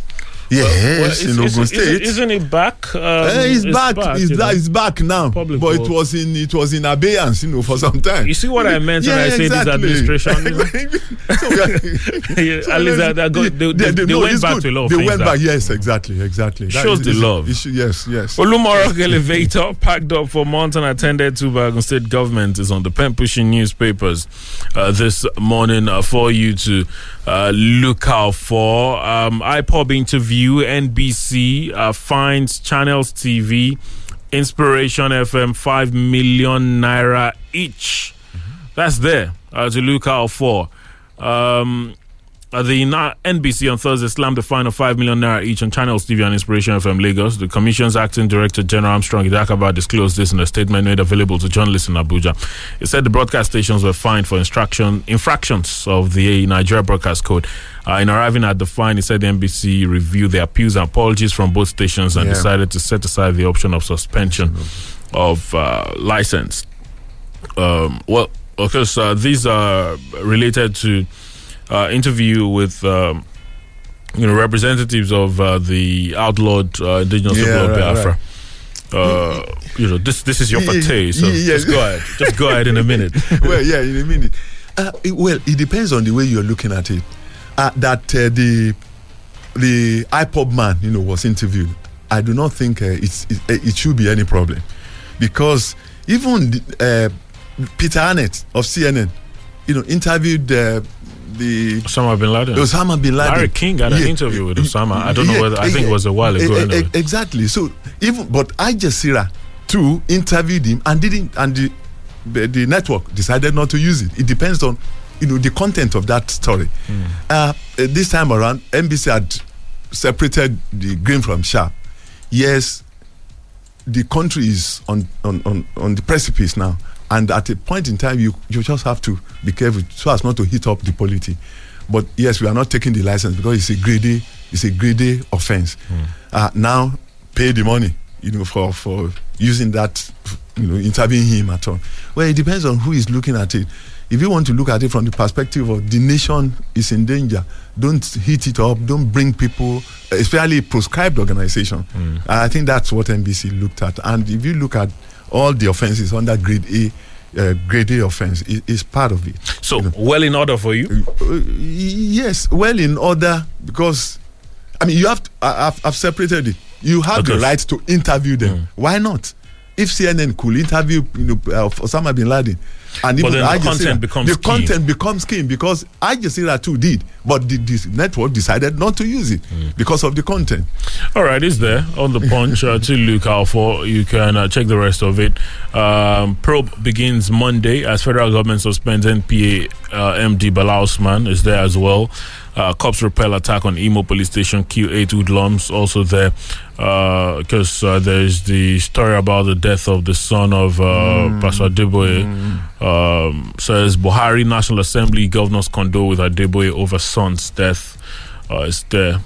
Yes,
Well,
in Ogun State.
Isn't, it back? Um,
Eh, it's, back. It's,
you know.
it's back now.
Public
but it was in it was in abeyance, you know, for some time.
You see what I meant when I say this administration, you [LAUGHS] know?
So we are- [LAUGHS]
Yeah,
so
at least that- that got- they- they- they went back
good.
to a lot of
They
things
went back. Yes, exactly, exactly. That
Shows
is-
the
is-
love.
is- yes, yes.
Olumo Rock elevator packed up for months and attended to by Ogun State government is on the pen pushing newspapers uh, this morning uh, for you to uh, look out for. Um, IPOB interview NBC uh, finds Channels TV, Inspiration FM 5 million naira each. That's there uh, to look out for. Um, the NBC on Thursday slammed a fine of 5 million naira each on Channels TV and Inspiration FM Lagos. The Commission's acting director, General Armstrong Idachaba, disclosed this in a statement made available to journalists in Abuja. He said the broadcast stations were fined for instruction, infractions of the Nigeria Broadcast Code. Uh, in arriving at the fine, he said the NBC reviewed the appeals and apologies from both stations and
Yeah.
decided to set aside the option of suspension of uh, license. Um, well, of course, uh, these are related to uh, interview with um, you know representatives of uh, the outlawed uh, indigenous
Yeah,
people of
right,
Biafra. Uh, you know, this this is your forte, so
yeah,
just go ahead. Just go ahead in a minute. [LAUGHS]
well, yeah, in a minute. Uh, it, well, it depends on the way you're looking at it. Uh, that uh, the the IPOB man, you know, was interviewed. I do not think uh, it's, it, it should be any problem, because even uh, Peter Arnett of CNN, you know, interviewed uh, the
Osama bin Laden.
Osama bin Laden.
Larry King had an
Yeah.
interview with Osama. I don't know whether I think it was a while ago. Anyway.
Exactly. So even but Al Jazeera too interviewed him and didn't and the, the the network decided not to use it. It depends on you know the content of that story.
Hmm.
Uh, uh, this time around, NBC had separated the green from chaff. Yes, the country is on, on, on, on the precipice now. And at a point in time, you, you just have to be careful so as not to hit up the polity. But yes, we are not taking the license because it's a greedy it's a greedy offense. Uh, now, pay the money, you know, for, for using that, you know, interviewing him at all. Well, it depends on who is looking at it. If you want to look at it from the perspective of the nation is in danger, don't hit it up, don't bring people, especially proscribed organization. I think that's what NBC looked at. And if you look at all the offenses under grade A, uh, grade A offense is, is part of it.
So, well in order for you?
Uh, yes, well in order because, I mean, you have to, I, I've, I've separated it. You have the right to interview them. Why not? If CNN could interview you know, uh, Osama bin Laden, and even
the content becomes
the
key.
content becomes key because Al Jazeera too did, but the, this network decided not to use it because of the content.
All right, it's there on the punch [LAUGHS] uh, to look out for. You can uh, check the rest of it. Um, probe begins Monday as federal government suspends NPA uh, MD Bala Usman is there as well. Uh, cops repel attack on Imo police station. Q8 Woodlums also there because uh, there's the story about the death of the son of uh, Pastor Adeboye. Um, says Buhari National Assembly governors condole with Adeboye over son's death. Uh, it's there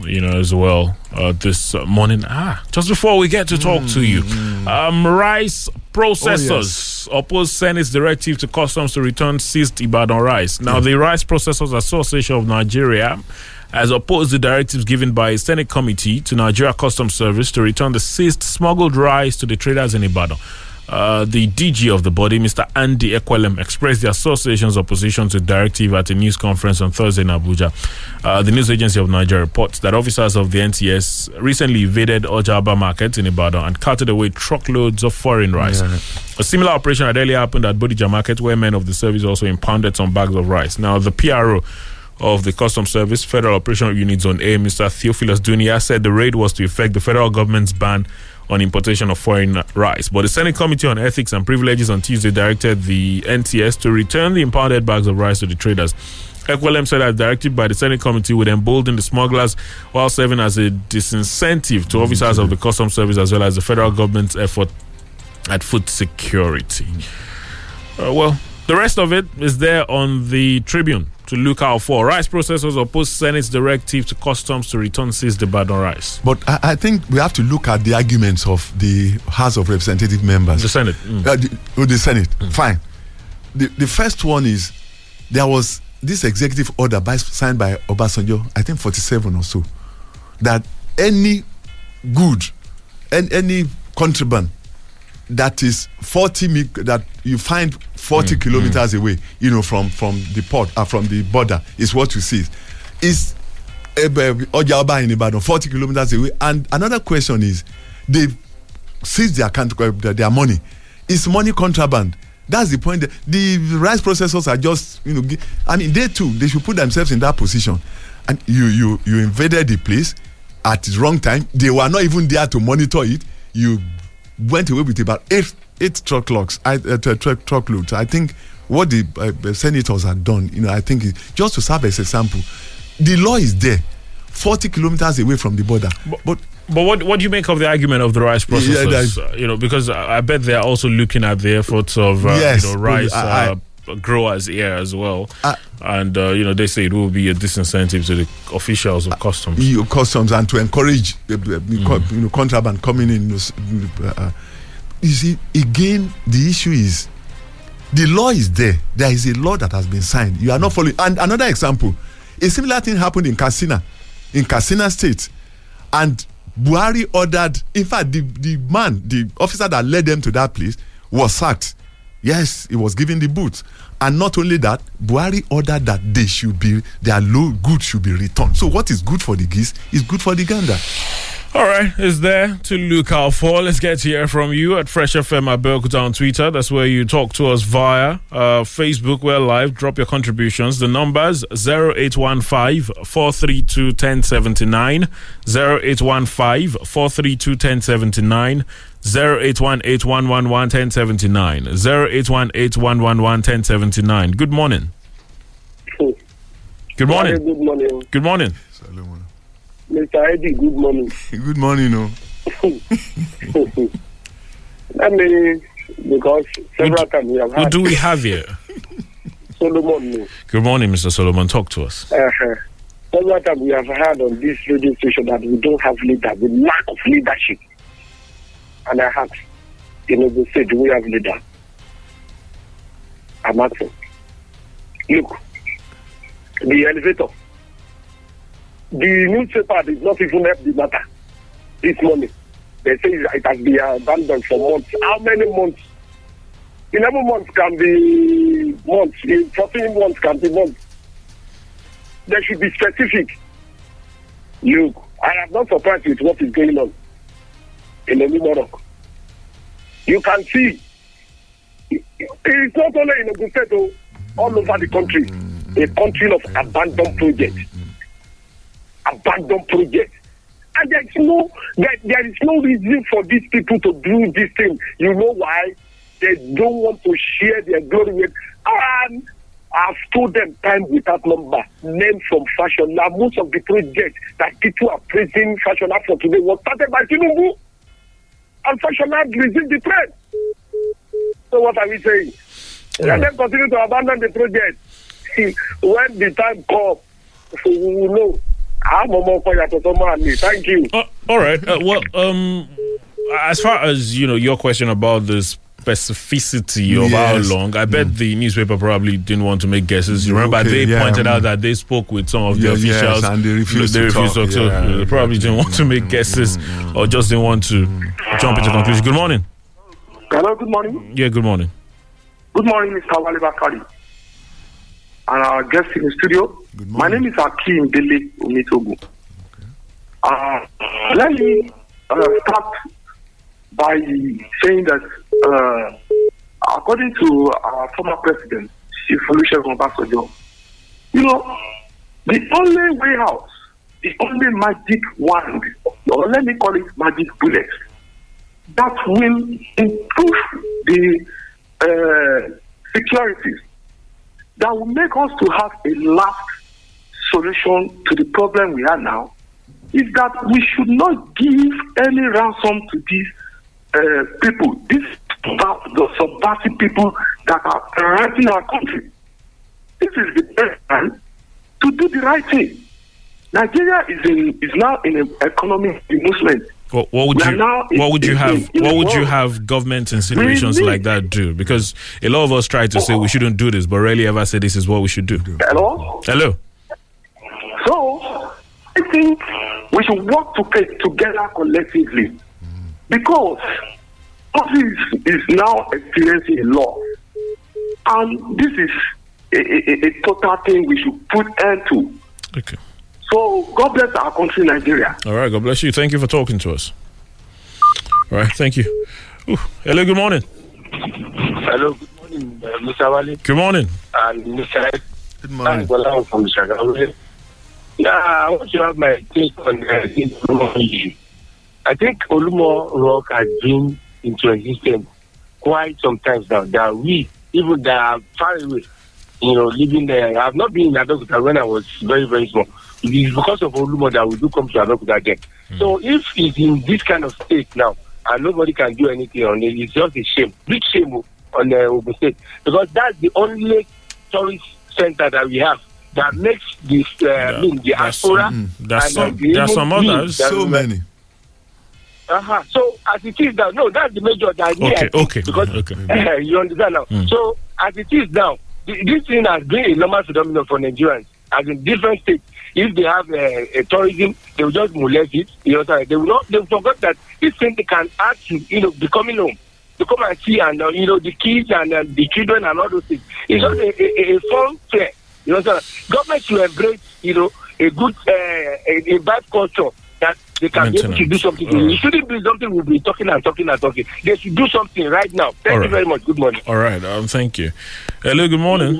you know, as well uh, this morning. Ah, just before we get to talk to you, um, rice processors oppose Senate's directive to customs to return seized Ibadan rice. Now, the Rice Processors Association of Nigeria has opposed the directives given by a Senate committee to Nigeria Customs Service to return the seized smuggled rice to the traders in Ibadan. Uh, the DG of the body, Mr. Andy Ekwelem, expressed the association's opposition to the directive at a news conference on Thursday in Abuja. Uh, the news agency of Nigeria reports that officers of the NTS recently invaded Oja Oba market in Ibadan and carted away truckloads of foreign rice. A similar operation had earlier happened at Bodija market, where men of the service also impounded some bags of rice. Now, the PRO of the Customs Service Federal Operational Unit Zone A, Mr. Theophilus Dunia, said the raid was to effect the federal government's ban on importation of foreign rice. But the Senate Committee on Ethics and Privileges on Tuesday directed the NTS to return the impounded bags of rice to the traders. Ekwelem said that directive by the Senate Committee would embolden the smugglers while serving as a disincentive to officers of the Customs Service as well as the federal government's effort at food security. Uh, well, the rest of it is there on the Tribune to look out for. Rice processors oppose Senate's directive to customs to return seized Ibadan rice.
But I, I think we have to look at the arguments of the House of Representative members.
The Senate. Mm.
Uh, the, oh, the Senate. Fine. The, the first one is there was this executive order by, signed by Obasanjo, I think 47 or so, that any good and any contraband that is 40 mi- that you find 40 kilometers away, you know, from from the port, uh, from the border, is what you see. Is Oja Oba in Ibadan 40 kilometers away? And another question is, they seize their, account, uh, their their money. Is money contraband? That's the point. The rice processors are just, you know, I mean, they too, they should put themselves in that position. And you you you invaded the place at the wrong time. They were not even there to monitor it. You went away with it about eight eight truckloads. I, uh, tr- truck truckloads. I think what the uh, uh, senators had done, you know, I think is just to serve as a sample. the law is there, forty kilometers away from the border. But
But what what do you make of the argument of the rice
Yeah,
processors?
that's-
Uh, you know, because I, I bet they're also looking at the efforts of uh,
Yes,
you know
but
rice
I-
uh, growers here as well,
I-
and uh, you know they say it will be a disincentive to the officials of customs.
EU customs and to encourage uh, uh, co- you know contraband coming in. you uh, uh, you see, again, the issue is the law is there. There is a law that has been signed. You are not following. And another example, a similar thing happened in Katsina, in Katsina State, and Buhari ordered. In fact, the the man, the officer that led them to that place, was sacked. Yes, he was given the boot. And not only that, Buhari ordered that they should be their low goods should be returned. So what is good for the geese is good for the gander.
All right, is there to look out for? Let's get to hear from you at Fresh FM at Belkuta on Twitter. That's where you talk to us via uh, Facebook. We're live. Drop your contributions. The numbers 0815 432 1079, 0815 432 1079, 0818 111 1079, 0818 111 1079. Good morning. Good morning.
Good morning.
Good morning.
Mr. Eddie, good morning. [LAUGHS]
Good morning, no. [LAUGHS]
Let me, because several times we have
What
had
do we have here? [LAUGHS]
Solomon. no.
Good morning, Mr. Solomon. Talk to us.
Uh-huh. Several times we have heard on this radio station that we don't have leader, the lack of leadership. And I you know, they say, do we have leader? I'm asking. Look, the elevator, the newspaper did not even help the matter this morning. They say it has been abandoned for months. How many months? 11 months can be months. 14 months can be months. They should be specific. Look, I am not surprised with what is going on in the Morocco. You can see it's not only in Ogun oh, all over the country, a country of abandoned projects. Abandoned projects. And there's no there, there is no reason for these people to do this thing. You know why? They don't want to share their glory with and I've told them time without number, names from fashion. Now most of the projects that people are praising Fashola for today was started by Tinubu. Lab received the praise. So what are we saying? Let them continue to abandon the project. when the time comes, we will know. I'm a more Thank you.
Uh, all right. Uh, well, um, as far as you know, your question about the specificity of
Yes.
how long, I bet the newspaper probably didn't want to make guesses. You remember
Okay,
they
yeah,
pointed
mm.
out that they spoke with some of the
Yeah, yes,
officials
and they refused
They
to
refused
talk.
to talk.
Yeah,
So they probably didn't want to make guesses, or just didn't want to jump into conclusions. Good morning.
Hello, good morning.
Yeah, good morning.
Good morning, Mr. Wale Bakari. And our guest in the studio. My name is Akim Dele Umitogu. Uh, let me uh, start by saying that, uh, according to our former president, Obasanjo, you know, the only way out, the only magic wand, or let me call it magic bullet, that will improve the uh, that will make us to have a last solution to the problem we have now is that we should not give any ransom to these uh, people, these sub- the subversive people that are terrorizing our country. This is the best time to do the right thing. Nigeria is in is now in an economic movement.
What, what would you
now
what would you have what would you have government insinuations
Really?
like that do? Because a lot of us try to say we shouldn't do this, but rarely ever say this is what we should do.
Hello?
Hello.
So, I think we should work to together collectively because office is now experiencing a loss, and this is a, a, a total thing we should put end to.
Okay.
So, God bless our country, Nigeria.
All right. God bless you. Thank you for talking to us. All right. Thank you. Ooh. Hello. Good morning.
Hello, good morning, uh, Mr. Wale
Good morning.
and Mr.
Good
morning. I'm from Shagawe. Yeah, I want to have my take on uh, Olumo issue. I think Olumo Rock has been into existence quite some times now. That we, even that are far away, you know, living there. I've not been in Abeokuta when I was very, very small. It is because of Olumo that we do come to Abeokuta again. So if it's in this kind of state now, and nobody can do anything on it, it's just a shame, big shame on the Ogun State because that's the only tourist center that we have that makes this, uh, I mean, the diaspora.
There's
and, uh,
some,
the
there are some others.
So many.
Uh-huh. So as it is now, no, that's the major that
Okay, okay,
Because
okay. [LAUGHS]
you understand now.
Mm.
So as it is now, this thing has been a normal phenomenon for Nigerians. As in different states, if they have a, a tourism, they will just molest it. You know, they will not. They will forget that this thing they can add to, you know, becoming home. To come and see and uh, you know the kids and uh, the children and all those things. It's just a, a, a fun fair. You know, government should embrace you know a good uh, a, a bad culture they can be able to do something.
All right.
It shouldn't be something we'll be talking and talking and talking. They should do something right now. Thank
All
you
right.
very much. Good morning.
All right. Um, thank you. Hello. Good morning.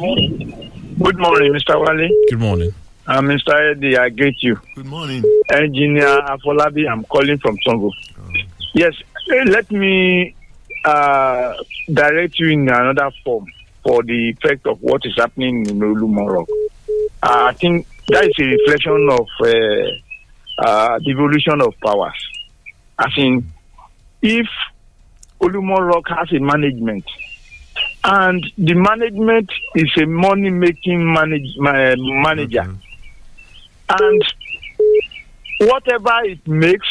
Good morning, Mr. Wale.
Good morning.
I'm Mr. Eddie. I greet you.
Good morning.
Engineer Afolabi, I'm calling from Songo. Yes, eh, let me uh, direct you in another form for the effect of what is happening in Olumo Rock. Uh, I think that is a reflection of uh, uh, the evolution of powers. I think if Olumo Rock has a management and the management is a money making manage, ma- manager and whatever it makes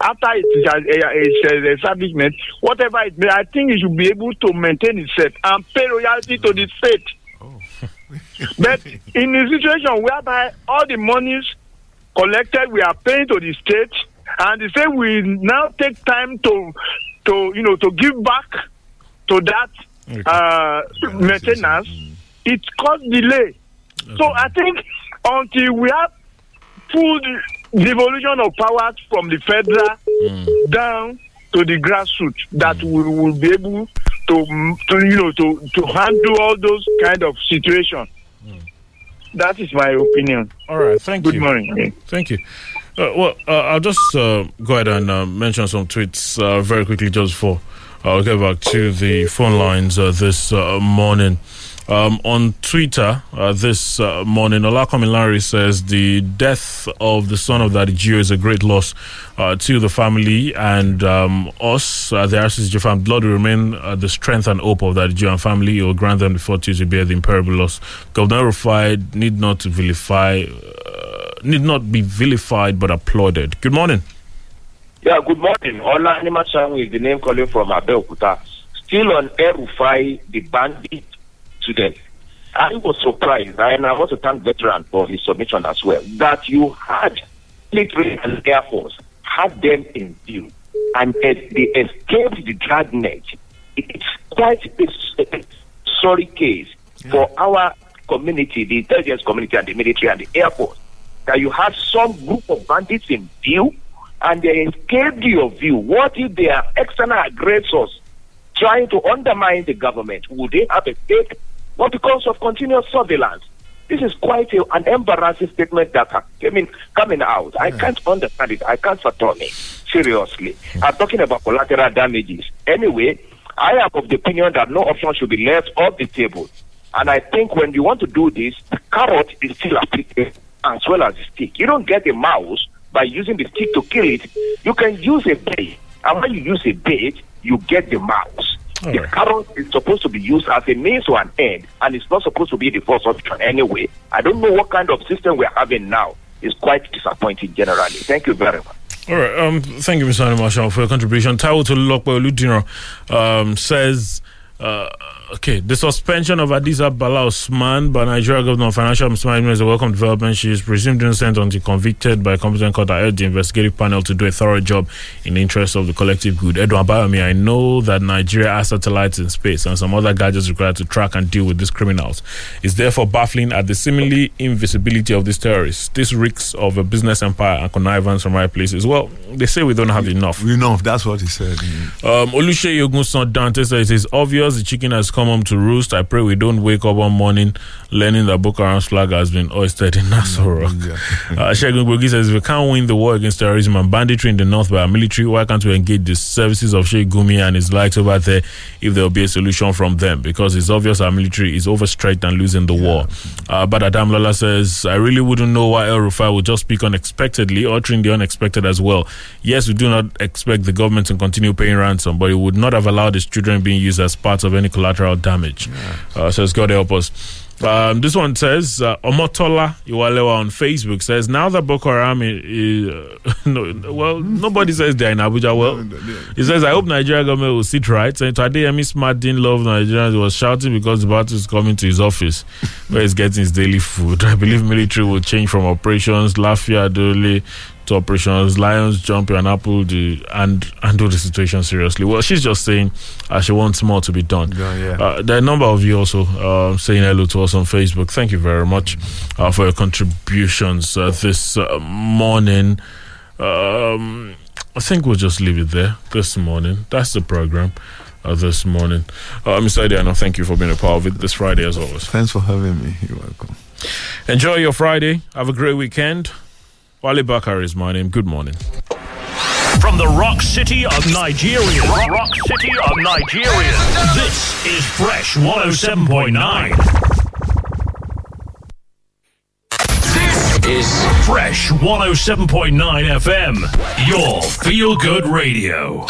after it is a, establishment whatever it may i think it should be able to maintain itself and pay royalty to the state. But in a situation whereby all the monies collected we are paying to the state and the state will now take time to to you know to give back to that uh, maintenance it cause delay. So i think until we have full devolution of powers from the federal down to the grassroots that we will be able to, to you know to to handle all those kind of situations that is my opinion
All right. Thank
good
you.
Good morning
Thank you. Uh, well, uh, I'll just uh, go ahead and uh, mention some tweets uh, very quickly just before I'll get back to the phone lines uh, this uh, morning. Um, on Twitter uh, this uh, morning, Olakomi Larry says the death of the son of that Jew is a great loss uh, to the family and um, us, uh, the RCCG. Blood will remain uh, the strength and hope of that Jew and family. It will grant them the fortitude to bear the imperishable loss. Governor Rufai need not vilify, uh, need not be vilified but applauded. Good morning.
Yeah, good morning. Ola Animashangu is the name calling from Abeokuta. Still on El Rufai, the bandit I was surprised, and I want to thank veteran for his submission as well, that you had military and air force had them in view, and uh, they escaped the dragnet. It's quite a, a sorry case for our community, the intelligence community, and the military and the air force, that you had some group of bandits in view and they escaped your view. What if they are external aggressors trying to undermine the government? Would they have a stake? But because of continuous surveillance, this is quite a, an embarrassing statement that ha- I mean, coming out. I hmm. can't understand it. I can't fathom it. Seriously. I'm talking about collateral damages. Anyway, I am of the opinion that no option should be left off the table. And I think when you want to do this, the carrot is still applicable as well as the stick. You don't get a mouse by using the stick to kill it. You can use a bait. And when you use a bait, you get the mouse.
All
the
right.
carrot is supposed to be used as a means to an end, and it's not supposed to be the first option anyway. I don't know what kind of system we're having now. It's quite disappointing generally. Thank you very much.
All right. Um, thank you, Mr. Marshall, for your contribution. Taiwo Tolulope Oludino um, says, uh, okay, the suspension of Adiza Bala Usman by Nigeria Government of Financial Mismanagement is a welcome development. She is presumed innocent until convicted by a competent court. I urge the investigative panel to do a thorough job in the interest of the collective good. Edwin Abayomi, I know that Nigeria has satellites in space and some other gadgets required to track and deal with these criminals. It's therefore baffling at the seemingly invisibility of these terrorists. This reeks of a business empire and connivance from right places. Well, they say we don't have enough.
Enough. That's what he said.
Um, Yogunson Dante says it is obvious the chicken has come home to roost, I pray we don't wake up one morning learning that Boko Haram's flag has been hoisted in Aso Rock. Uh, Shegun Bogi says, if we can't win the war against terrorism and banditry in the north by our military, why can't we engage the services of Sheikh Gumi and his likes over there if there will be a solution from them? Because it's obvious our military is overstretched and losing the war. Uh, but Adam Lala says, I really wouldn't know why El Rufai would just speak unexpectedly, uttering the unexpected as well. Yes, we do not expect the government to continue paying ransom, but it would not have allowed his children being used as part of any collateral damage. Uh, says, God help us. Um, this one says uh, Omotola Iwalewa on Facebook says now that Boko Haram is, is uh, [LAUGHS] no, well nobody says they're in Abuja. Well, he says I hope Nigeria government will sit right. And today, Emi Smart didn't love Nigerians. He was shouting because the battle is coming to his office where he's getting his daily food. [LAUGHS] I believe military will change from operations Lafiya Dole to operations Lions jump and Apple the, and handle the situation seriously. Well, she's just saying uh, she wants more to be done. Uh, there are a number of you also uh, saying hello to us on Facebook. Thank you very much uh, for your contributions uh, this uh, morning. Um, I think we'll just leave it there this morning. That's the program this morning. Uh, Mr. Adiano, thank you for being a part of it this Friday as always.
Thanks for having me. You're welcome.
Enjoy your Friday. Have a great weekend. Wale Bakar is my name. Good morning.
From the rock city of Nigeria. Rock, rock city of Nigeria. This is Fresh 107.9. This is Fresh 107.9 FM. Your feel good radio.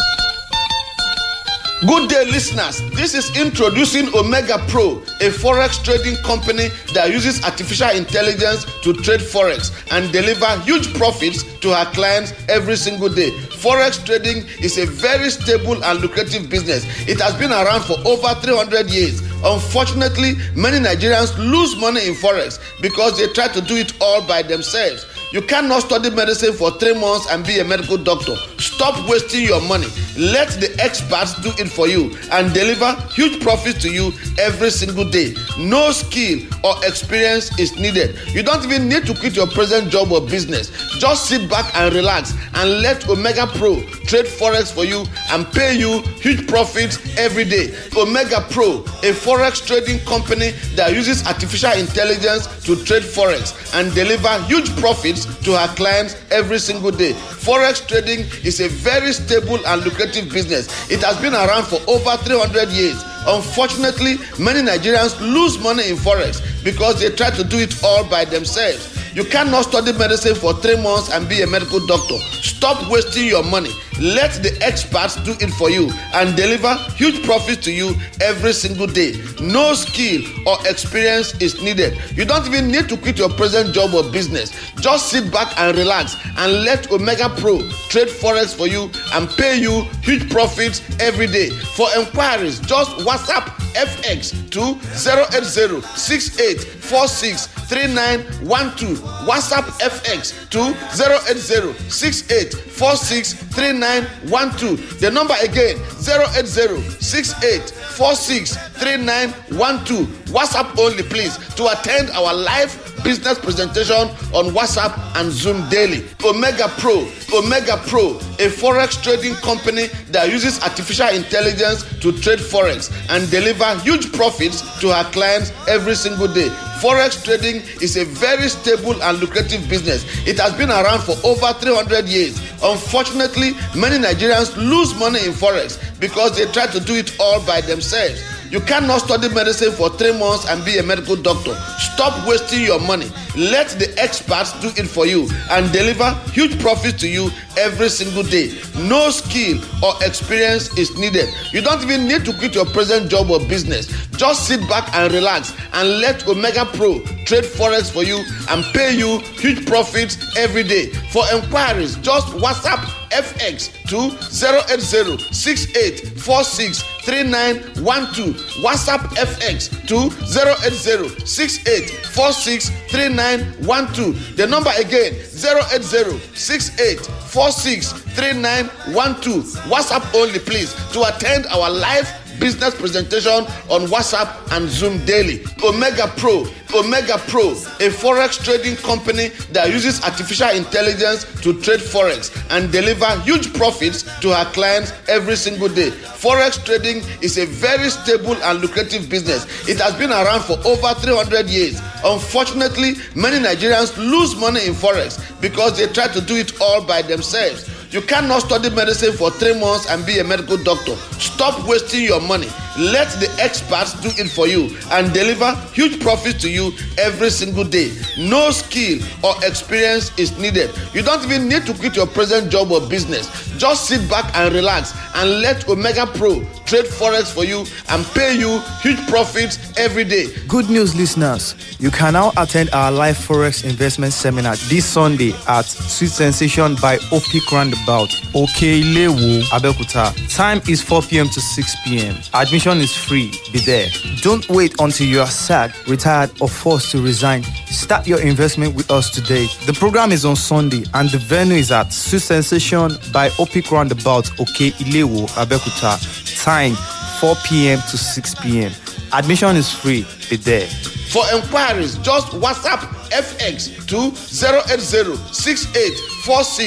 Good day, listeners. This is introducing Omega Pro, a forex trading company that uses artificial intelligence to trade forex and deliver huge profits to our clients every single day. Forex trading is a very stable and lucrative business. It has been around for over 300 years. Unfortunately, many Nigerians lose money in forex because they try to do it all by themselves. You cannot study medicine for three months and be a medical doctor. Stop wasting your money. Let the experts do it for you and deliver huge profits to you every single day. No skill or experience is needed. You don't even need to quit your present job or business. Just sit back and relax and let Omega Pro trade forex for you and pay you huge profits every day. Omega Pro, a forex trading company that uses artificial intelligence to trade forex and deliver huge profits to her clients every single day. Forex trading is a very stable and lucrative business. It has been around for over 300 years. Unfortunately, many Nigerians lose money in forex because they try to do it all by themselves. You cannot study medicine for three months and be a medical doctor. Stop wasting your money. Let the experts do it for you and deliver huge profits to you every single day. No skill or experience is needed. You don't even need to quit your present job or business. Just sit back and relax and let Omega Pro trade forex for you and pay you huge profits every day. For inquiries, just WhatsApp FX to 080 6846 3912 whatsapp fx to zero eight zero six eight four six three nine one two. The number again zero eight zero six eight four six three nine one two. WhatsApp only, please, to attend our live business presentation on WhatsApp and Zoom daily. Omega Pro, Omega Pro, a forex trading company that uses artificial intelligence to trade forex and deliver huge profits to her clients every single day. Forex trading is a very stable and lucrative business. It has been around for over 300 years. Unfortunately, many Nigerians lose money in forex because they try to do it all by themselves. You cannot study medicine for three months and be a medical doctor. Stop wasting your money. Let the experts do it for you and deliver huge profits to you every single day. No skill or experience is needed. You don't even need to quit your present job or business. Just sit back and relax and let Omega Pro trade forex for you and pay you huge profits every day. For inquiries, just WhatsApp FX to 080 6846 3912. WhatsApp FX to 080 6846 3912. The number again 080 6846 3912. WhatsApp only, please, to attend our live business presentation on WhatsApp and Zoom daily. Omega Pro, Omega Pro, a forex trading company that uses artificial intelligence to trade forex and deliver huge profits to her clients every single day. Forex trading is a very stable and lucrative business. It has been around for over 300 years. Unfortunately, many Nigerians lose money in forex because they try to do it all by themselves. You cannot study medicine for three months and be a medical doctor. Stop wasting your money. Let the experts do it for you and deliver huge profits to you every single day. No skill or experience is needed. You don't even need to quit your present job or business. Just sit back and relax and let Omega Pro trade forex for you and pay you huge profits every day.
Good news, listeners. You can now attend our live Forex investment seminar this Sunday at Sweet Sensation by Opik Roundabout, Okeilewo, Abeokuta. Time is 4 p.m. to 6 p.m. Admission is free. Be there. Don't wait until you are sacked, retired, or forced to resign. Start your investment with us today. The program is on Sunday and the venue is at Sweet Sensation by Opik Roundabout, Okeilewo, Abeokuta. Time 4 p.m. to 6 p.m. Admission is free. Be there.
For inquiries, just WhatsApp FX to 080 6846